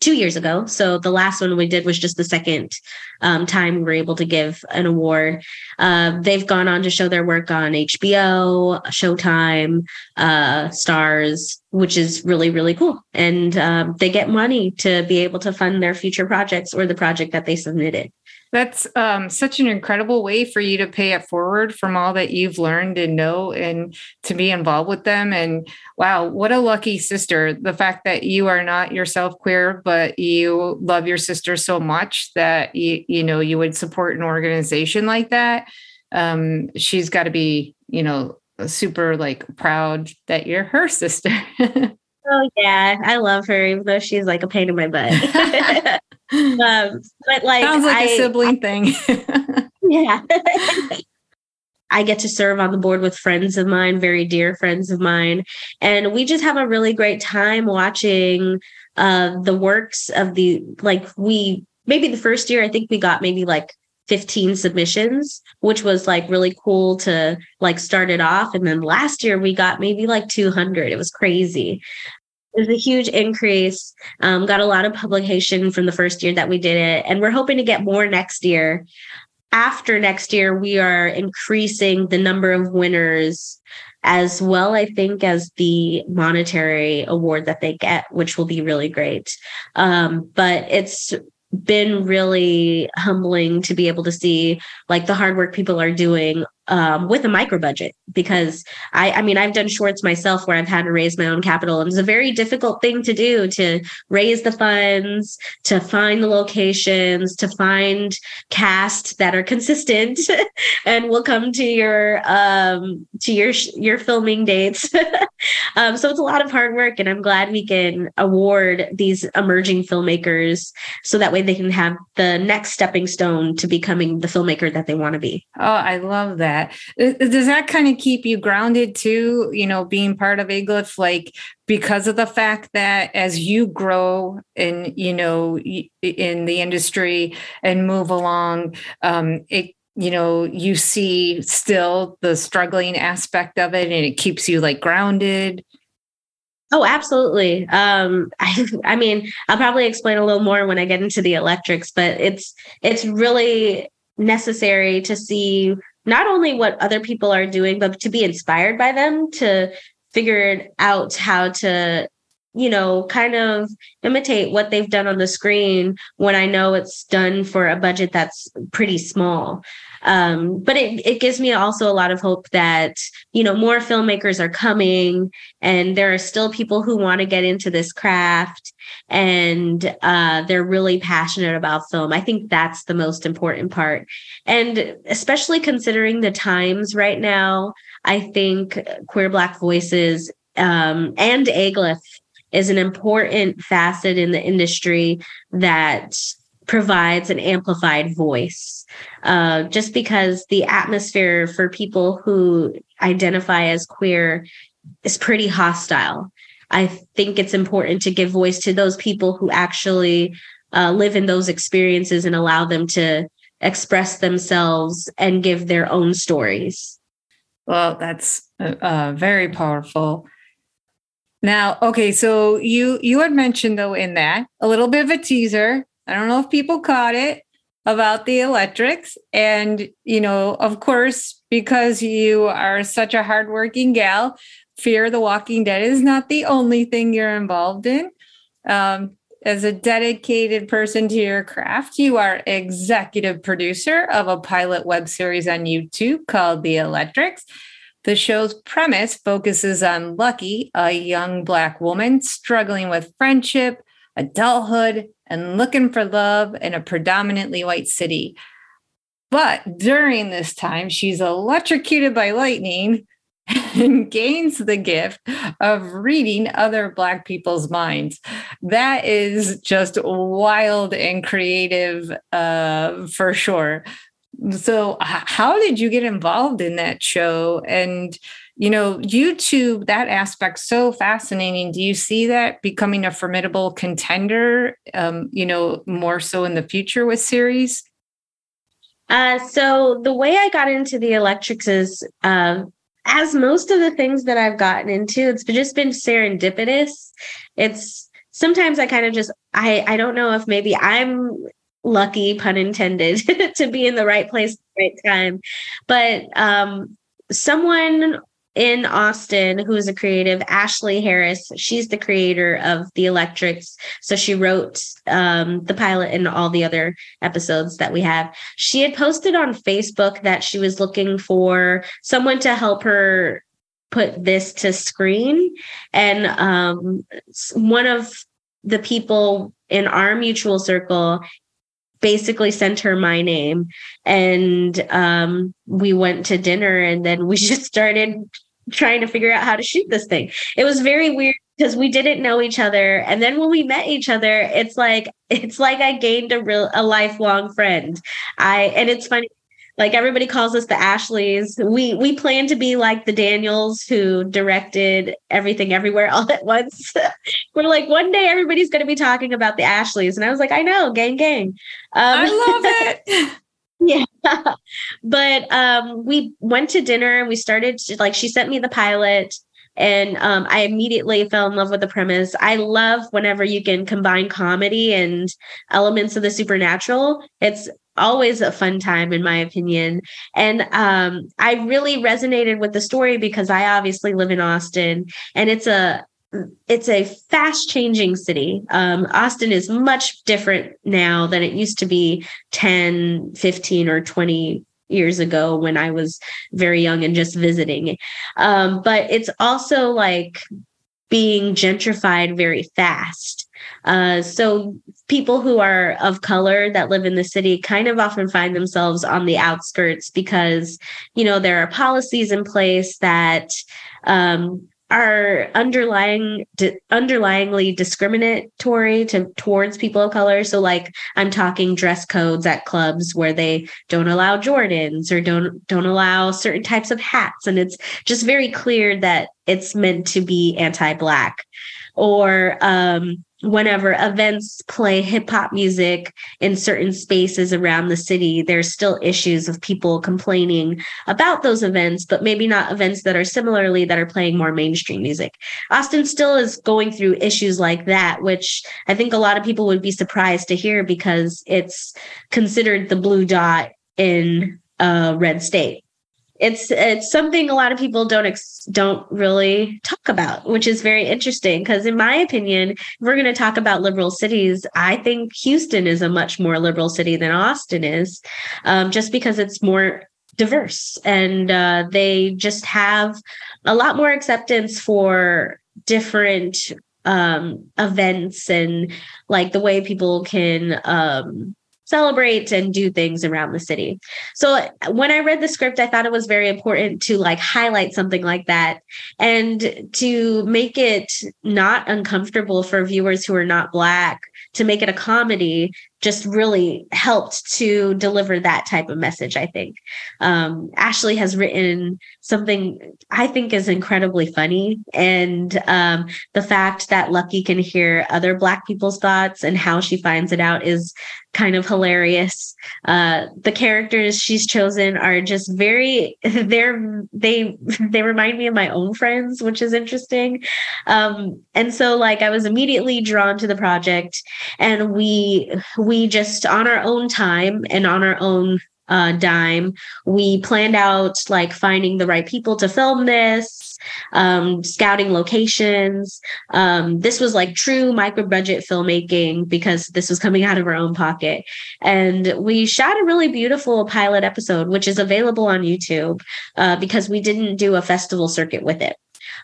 S2: two years ago. So the last one we did was just the second um, time we were able to give an award. Uh, they've gone on to show their work on HBO, Showtime, uh, Starz, which is really, really cool. And uh, they get money to be able to fund their future projects or the project that they submitted.
S1: That's um, such an incredible way for you to pay it forward from all that you've learned and know and to be involved with them. And wow, what a lucky sister. The fact that you are not yourself queer, but you love your sister so much that you, you know, you would support an organization like that. Um, she's got to be, you know, super like proud that you're her sister. *laughs*
S2: oh yeah, I love her, even though she's like a pain in my butt. *laughs* *laughs* um, but like
S1: sounds like I, a sibling thing. *laughs*
S2: yeah. *laughs* I get to serve on the board with friends of mine, very dear friends of mine. And we just have a really great time watching uh, the works of the, like, we maybe the first year, I think we got maybe like 15 submissions, which was like really cool to like start it off. And then last year we got maybe like 200. It was crazy. Was a huge increase. Um, got a lot of publication from the first year that we did it, and we're hoping to get more next year. After next year, we are increasing the number of winners as well, I think, as the monetary award that they get, which will be really great. Um, but it's been really humbling to be able to see like the hard work people are doing um, with a micro budget because I, I mean, I've done shorts myself where I've had to raise my own capital, and it's a very difficult thing to do to raise the funds, to find the locations, to find cast that are consistent, *laughs* and will come to your um, to your your filming dates. *laughs* um, so it's a lot of hard work, and I'm glad we can award these emerging filmmakers so that way they can have the next stepping stone to becoming the filmmaker that they want to be.
S1: Oh, I love that that. Does that kind of keep you grounded too? You know, being part of aGLIFF, like because of the fact that as you grow and you know in the industry and move along, um, it you know you see still the struggling aspect of it, and it keeps you like grounded.
S2: Oh, absolutely. Um, *laughs* I, I mean, I'll probably explain a little more when I get into the electrics, but it's it's really necessary to see not only what other people are doing, but to be inspired by them to figure out how to, you know, kind of imitate what they've done on the screen when I know it's done for a budget that's pretty small. Um, but it, it gives me also a lot of hope that, you know, more filmmakers are coming and there are still people who want to get into this craft and uh, they're really passionate about film. I think that's the most important part. And especially considering the times right now, I think Queer Black Voices um, and aGLIFF is an important facet in the industry that provides an amplified voice. Uh, just because the atmosphere for people who identify as queer is pretty hostile. I think it's important to give voice to those people who actually uh, live in those experiences and allow them to express themselves and give their own stories.
S1: Well, that's uh, uh very powerful. Now, okay, so you you had mentioned though in that a little bit of a teaser I don't know if people caught it about the electrics. And, you know, of course, because you are such a hardworking gal, Fear the Walking Dead is not the only thing you're involved in. Um, as a dedicated person to your craft, you are executive producer of a pilot web series on YouTube called The Electrics. The show's premise focuses on Lucky, a young Black woman struggling with friendship, adulthood, and looking for love in a predominantly white city. But during this time, she's electrocuted by lightning *laughs* and gains the gift of reading other Black people's minds. That is just wild and creative uh, for sure. So, how did you get involved in that show? And, you know, YouTube, that aspect so fascinating. Do you see that becoming a formidable contender, um, you know, more so in the future with series?
S2: Uh, so the way I got into the electrics is, uh, as most of the things that I've gotten into, it's just been serendipitous. It's sometimes I kind of just I I don't know if maybe I'm lucky, pun intended, *laughs* to be in the right place at the right time, but um, someone in Austin who is a creative, Ashley Harris. She's the creator of The Electrics. So she wrote um, the pilot and all the other episodes that we have. She had posted on Facebook that she was looking for someone to help her put this to screen. And um, one of the people in our mutual circle basically sent her my name. And um, we went to dinner and then we *laughs* just started trying to figure out how to shoot this thing. It was very weird because we didn't know each other. And then when we met each other it's like it's like i gained a real a lifelong friend. I and it's funny like everybody calls us the ashleys. We we plan to be like the daniels who directed everything everywhere *laughs* all at once. *laughs* We're like one day everybody's going to be talking about the ashleys. And i was like i know gang gang.
S1: Um, i love *laughs* it.
S2: Yeah. But um we went to dinner and we started to, like she sent me the pilot and um, I immediately fell in love with the premise. I love whenever you can combine comedy and elements of the supernatural. It's always a fun time in my opinion. And um, i really resonated with the story because i obviously live in austin and it's a it's a fast changing city. Um, austin is much different now than it used to be 10 15 or 20 years ago when i was very young and just visiting. Um, but it's also like being gentrified very fast uh, so people who are of color that live in the city kind of often find themselves on the outskirts because, you know, there are policies in place that um, are underlying di- underlyingly discriminatory to towards people of color. So like i'm talking dress codes at clubs where they don't allow jordans or don't don't allow certain types of hats. And it's just very clear that it's meant to be anti-black or um whenever events play hip hop music in certain spaces around the city, there's still issues of people complaining about those events, but maybe not events that are similarly that are playing more mainstream music. Austin still is going through issues like that, which I think a lot of people would be surprised to hear because it's considered the blue dot in a red state it's it's something a lot of people don't ex- don't really talk about which is very interesting because in my opinion we're going to talk about liberal cities i think houston is a much more liberal city than austin is um, just because it's more diverse. And uh, they just have a lot more acceptance for different um, events and like the way people can um, celebrate and do things around the city. So when I read the script, I thought it was very important to like highlight something like that and to make it not uncomfortable for viewers who are not Black to make it a comedy just really helped to deliver that type of message i think um, ashley has written something i think is incredibly funny and um, the fact that lucky can hear other black people's thoughts and how she finds it out is kind of hilarious. Uh, the characters she's chosen are just very *laughs* they're they *laughs* they remind me of my own friends which is interesting. Um, and so like i was immediately drawn to the project and we we just on our own time and on our own uh, dime. We planned out like finding the right people to film this, um, scouting locations. Um, this was like true micro budget filmmaking because this was coming out of our own pocket. And we shot a really beautiful pilot episode, which is available on YouTube uh, because we didn't do a festival circuit with it.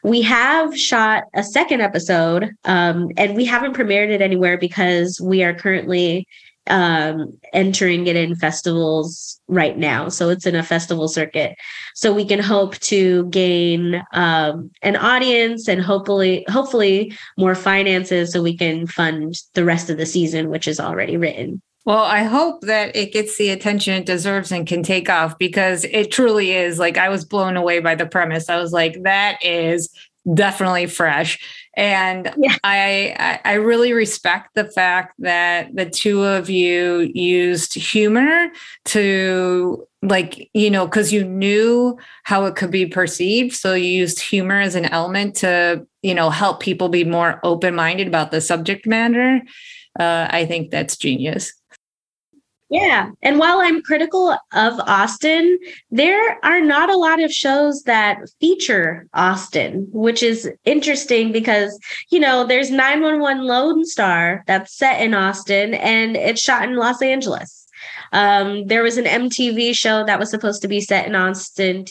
S2: We have shot a second episode, um, and we haven't premiered it anywhere because we are currently um, entering it in festivals right now. So it's in a festival circuit. So we can hope to gain um, an audience and hopefully, hopefully more finances so we can fund the rest of the season, which is already written.
S1: Well, I hope that it gets the attention it deserves and can take off because it truly is like I was blown away by the premise. I was like, that is definitely fresh. And yeah. I I really respect the fact that the two of you used humor to like, you know, because you knew how it could be perceived. So you used humor as an element to, you know, help people be more open-minded about the subject matter. Uh, I think that's genius.
S2: Yeah. And while I'm critical of Austin, there are not a lot of shows that feature Austin, which is interesting because, you know, there's 911 Lone Star that's set in Austin and it's shot in Los Angeles. Um, there was an MTV show that was supposed to be set in Austin,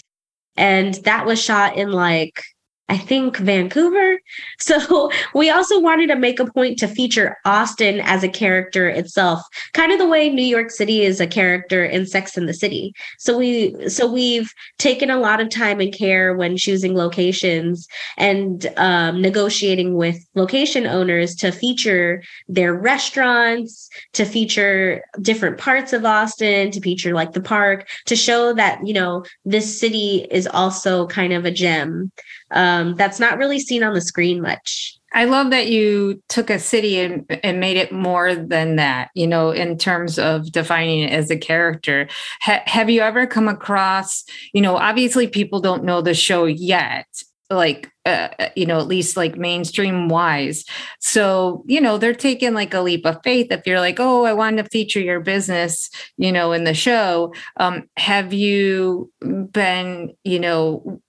S2: and that was shot in like I think Vancouver. *laughs* So we also wanted to make a point to feature Austin as a character itself, kind of the way New York City is a character in Sex and the City. So we so we've taken a lot of time and care when choosing locations and um, negotiating with location owners to feature their restaurants, to feature different parts of Austin, to feature like the park, to show that you know this city is also kind of a gem um, that's not really seen on the screen much.
S1: I love that you took a city and, and made it more than that, you know, in terms of defining it as a character. Ha- have you ever come across, you know, obviously people don't know the show yet, like, uh, uh you know, at least like mainstream wise. So, you know, they're taking like a leap of faith. If you're like, oh, I want to feature your business, you know, in the show, um, have you been, you know,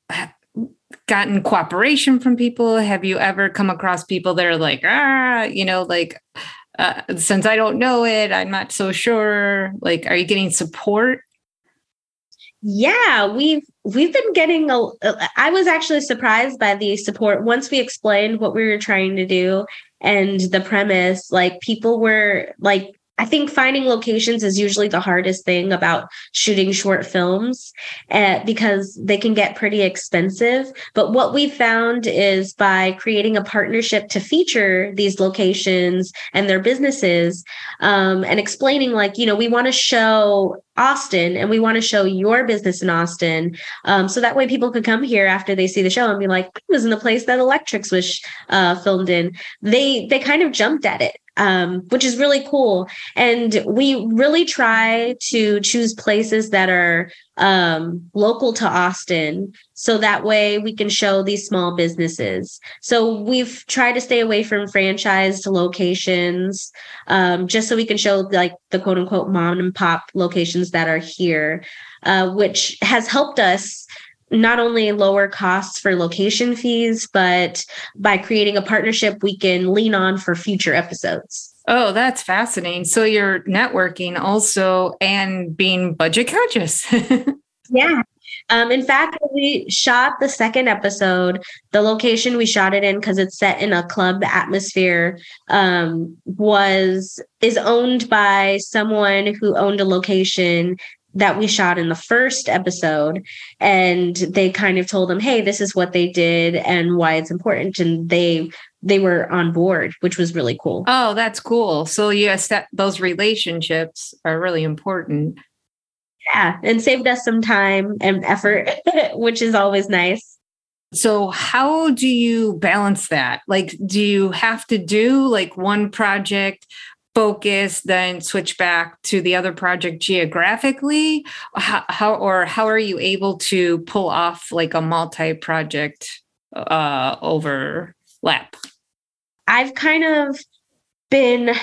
S1: gotten cooperation from people? Have you ever come across people that are like, ah, you know, like, uh, since I don't know it, I'm not so sure. Like, are you getting support?
S2: Yeah, we've we've been getting a. I was actually surprised by the support once we explained what we were trying to do and the premise. Like people were like I think finding locations is usually the hardest thing about shooting short films uh, because they can get pretty expensive. But what we found is by creating a partnership to feature these locations and their businesses um, and explaining, like, you know, we want to show Austin and we want to show your business in Austin. Um, so that way people can come here after they see the show and be like, I was in the place that Electrics was uh, filmed in. They they kind of jumped at it um, which is really cool. And we really try to choose places that are um, local to Austin. So that way we can show these small businesses. So we've tried to stay away from franchised locations um, just so we can show like the quote unquote mom and pop locations that are here, uh, which has helped us not only lower costs for location fees, but by creating a partnership we can lean on for future episodes.
S1: Oh, that's fascinating. So you're networking also and being budget conscious. *laughs*
S2: yeah. Um, in fact, we shot the second episode, the location we shot it in because it's set in a club atmosphere um, was is owned by someone who owned a location that we shot in the first episode and they kind of told them hey this is what they did and why it's important and they they were on board which was really cool.
S1: Oh that's cool. So yes that those relationships are really important.
S2: Yeah and saved us some time and effort *laughs* which is always nice.
S1: So how do you balance that? Like do you have to do like one project focus then switch back to the other project geographically? How, how or how are you able to pull off like a multi-project uh overlap?
S2: I've kind of been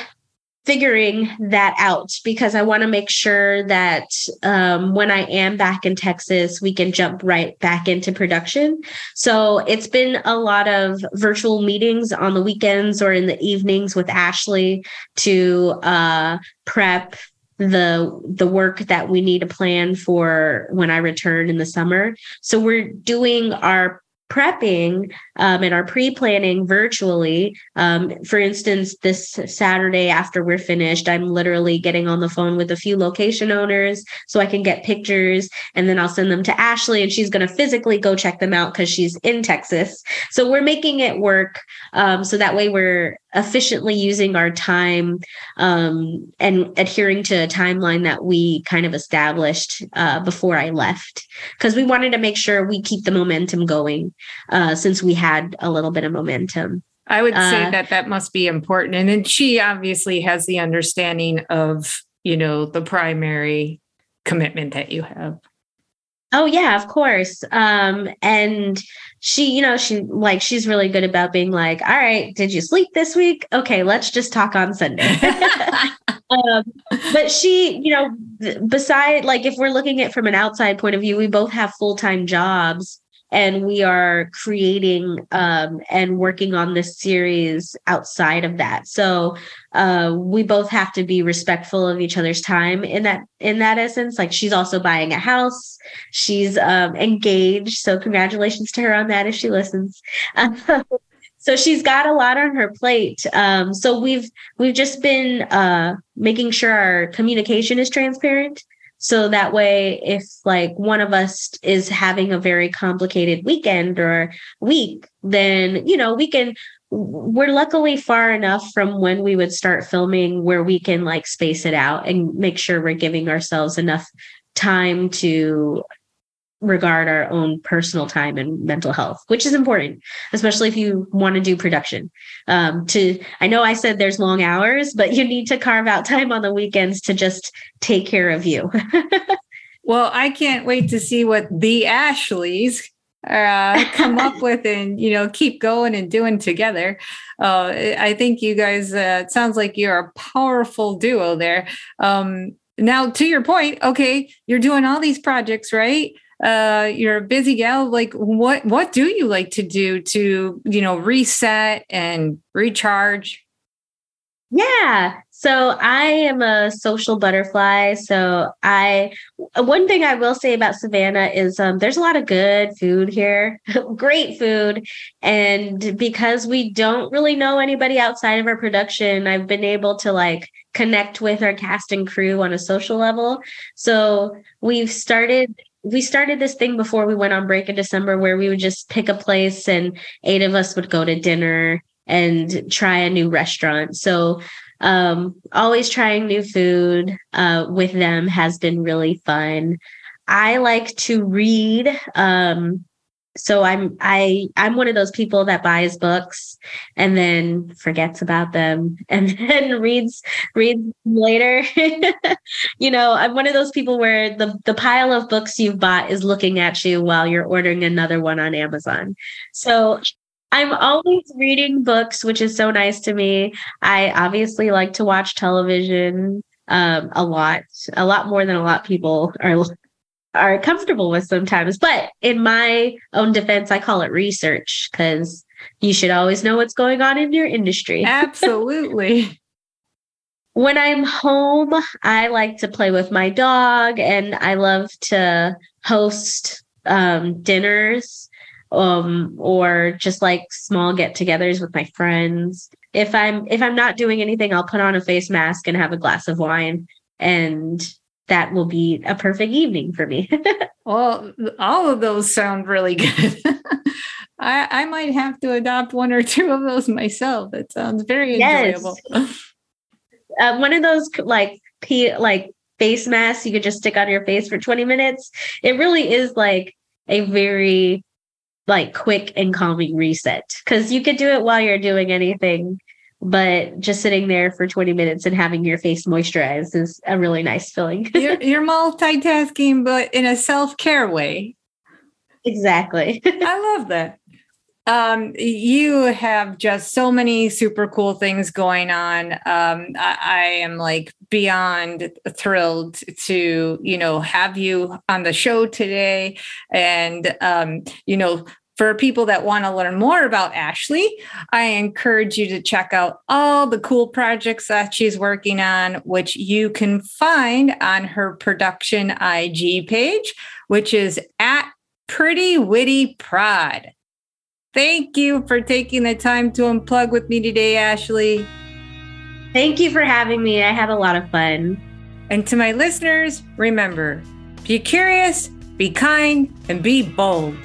S2: figuring that out because I want to make sure that um, when I am back in Texas, we can jump right back into production. So it's been a lot of virtual meetings on the weekends or in the evenings with Ashley to uh, prep the the work that we need to plan for when I return in the summer. So we're doing our prepping um, and our pre-planning virtually. Um, for instance this saturday after we're finished i'm literally getting on the phone with a few location owners so i can get pictures and then i'll send them to ashley and she's going to physically go check them out because she's in texas. So we're making it work um, so that way we're efficiently using our time um, and adhering to a timeline that we kind of established uh, before I left. Because we wanted to make sure we keep the momentum going uh, since we had a little bit of momentum.
S1: I would say uh, that that must be important. And then she obviously has the understanding of, you know, the primary commitment that you have.
S2: Oh yeah, of course. Um, and she, you know, she like she's really good about being like, all right, did you sleep this week? Okay, let's just talk on Sunday. *laughs* *laughs* um, but she, you know, beside like if we're looking at from an outside point of view, we both have full-time jobs and we are creating um, and working on this series outside of that. So uh, we both have to be respectful of each other's time in that in that essence. Like she's also buying a house. She's um, engaged. So congratulations to her on that if she listens. *laughs* So she's got a lot on her plate. Um, so we've we've just been uh, making sure our communication is transparent so that way, if like one of us is having a very complicated weekend or week, then, you know, we can, we're luckily far enough from when we would start filming where we can like space it out and make sure we're giving ourselves enough time to regard our own personal time and mental health, which is important, especially if you want to do production. Um, to I know I said there's long hours, but you need to carve out time on the weekends to just take care of you. *laughs*
S1: well, I can't wait to see what the Ashleys uh, come up *laughs* with and you know keep going and doing together. Uh, I think you guys. Uh, it sounds like you're a powerful duo there. Um, now, to your point, okay, you're doing all these projects, right? Uh, you're a busy gal. Like, what what do you like to do to you know reset and recharge?
S2: Yeah. So I am a social butterfly. So I one thing I will say about Savannah is um, there's a lot of good food here, *laughs* great food, and because we don't really know anybody outside of our production, I've been able to like connect with our cast and crew on a social level. So we've started we started this thing before we went on break in December where we would just pick a place and eight of us would go to dinner and try a new restaurant. So um, always trying new food uh, with them has been really fun. I like to read. Um, so i'm i i'm one of those people that buys books and then forgets about them *laughs* and then reads reads later. *laughs* You know i'm one of those people where the the pile of books you've bought is looking at you while you're ordering another one on amazon. So i'm always reading books which is so nice to me. I obviously like to watch television um, a lot a lot more than a lot of people are *laughs* are comfortable with sometimes. But in my own defense, I call it research because you should always know what's going on in your industry. *laughs*
S1: Absolutely.
S2: when I'm home, I like to play with my dog and I love to host um, dinners um, or just like small get-togethers with my friends. If I'm if I'm not doing anything, I'll put on a face mask and have a glass of wine and that will be a perfect evening for me. *laughs*
S1: well, all of those sound really good. *laughs* I, I might have to adopt one or two of those myself. It sounds very enjoyable. *laughs*
S2: uh, one of those like p like face masks you could just stick on your face for 20 minutes. It really is like a very like quick and calming reset because you could do it while you're doing anything but just sitting there for 20 minutes and having your face moisturized is a really nice feeling. *laughs*
S1: you're, you're multitasking, but in a self care way.
S2: Exactly. *laughs*
S1: I love that. Um, you have just so many super cool things going on. Um, I, I, am like beyond thrilled to, you know, have you on the show today. And, um, you know, for people that want to learn more about Ashley, I encourage you to check out all the cool projects that she's working on, which you can find on her production IG page, which is at Pretty Witty Prod. Thank you for taking the time to unplug with me today, Ashley.
S2: Thank you for having me. I had a lot of fun.
S1: And to my listeners, remember be curious, be kind, and be bold.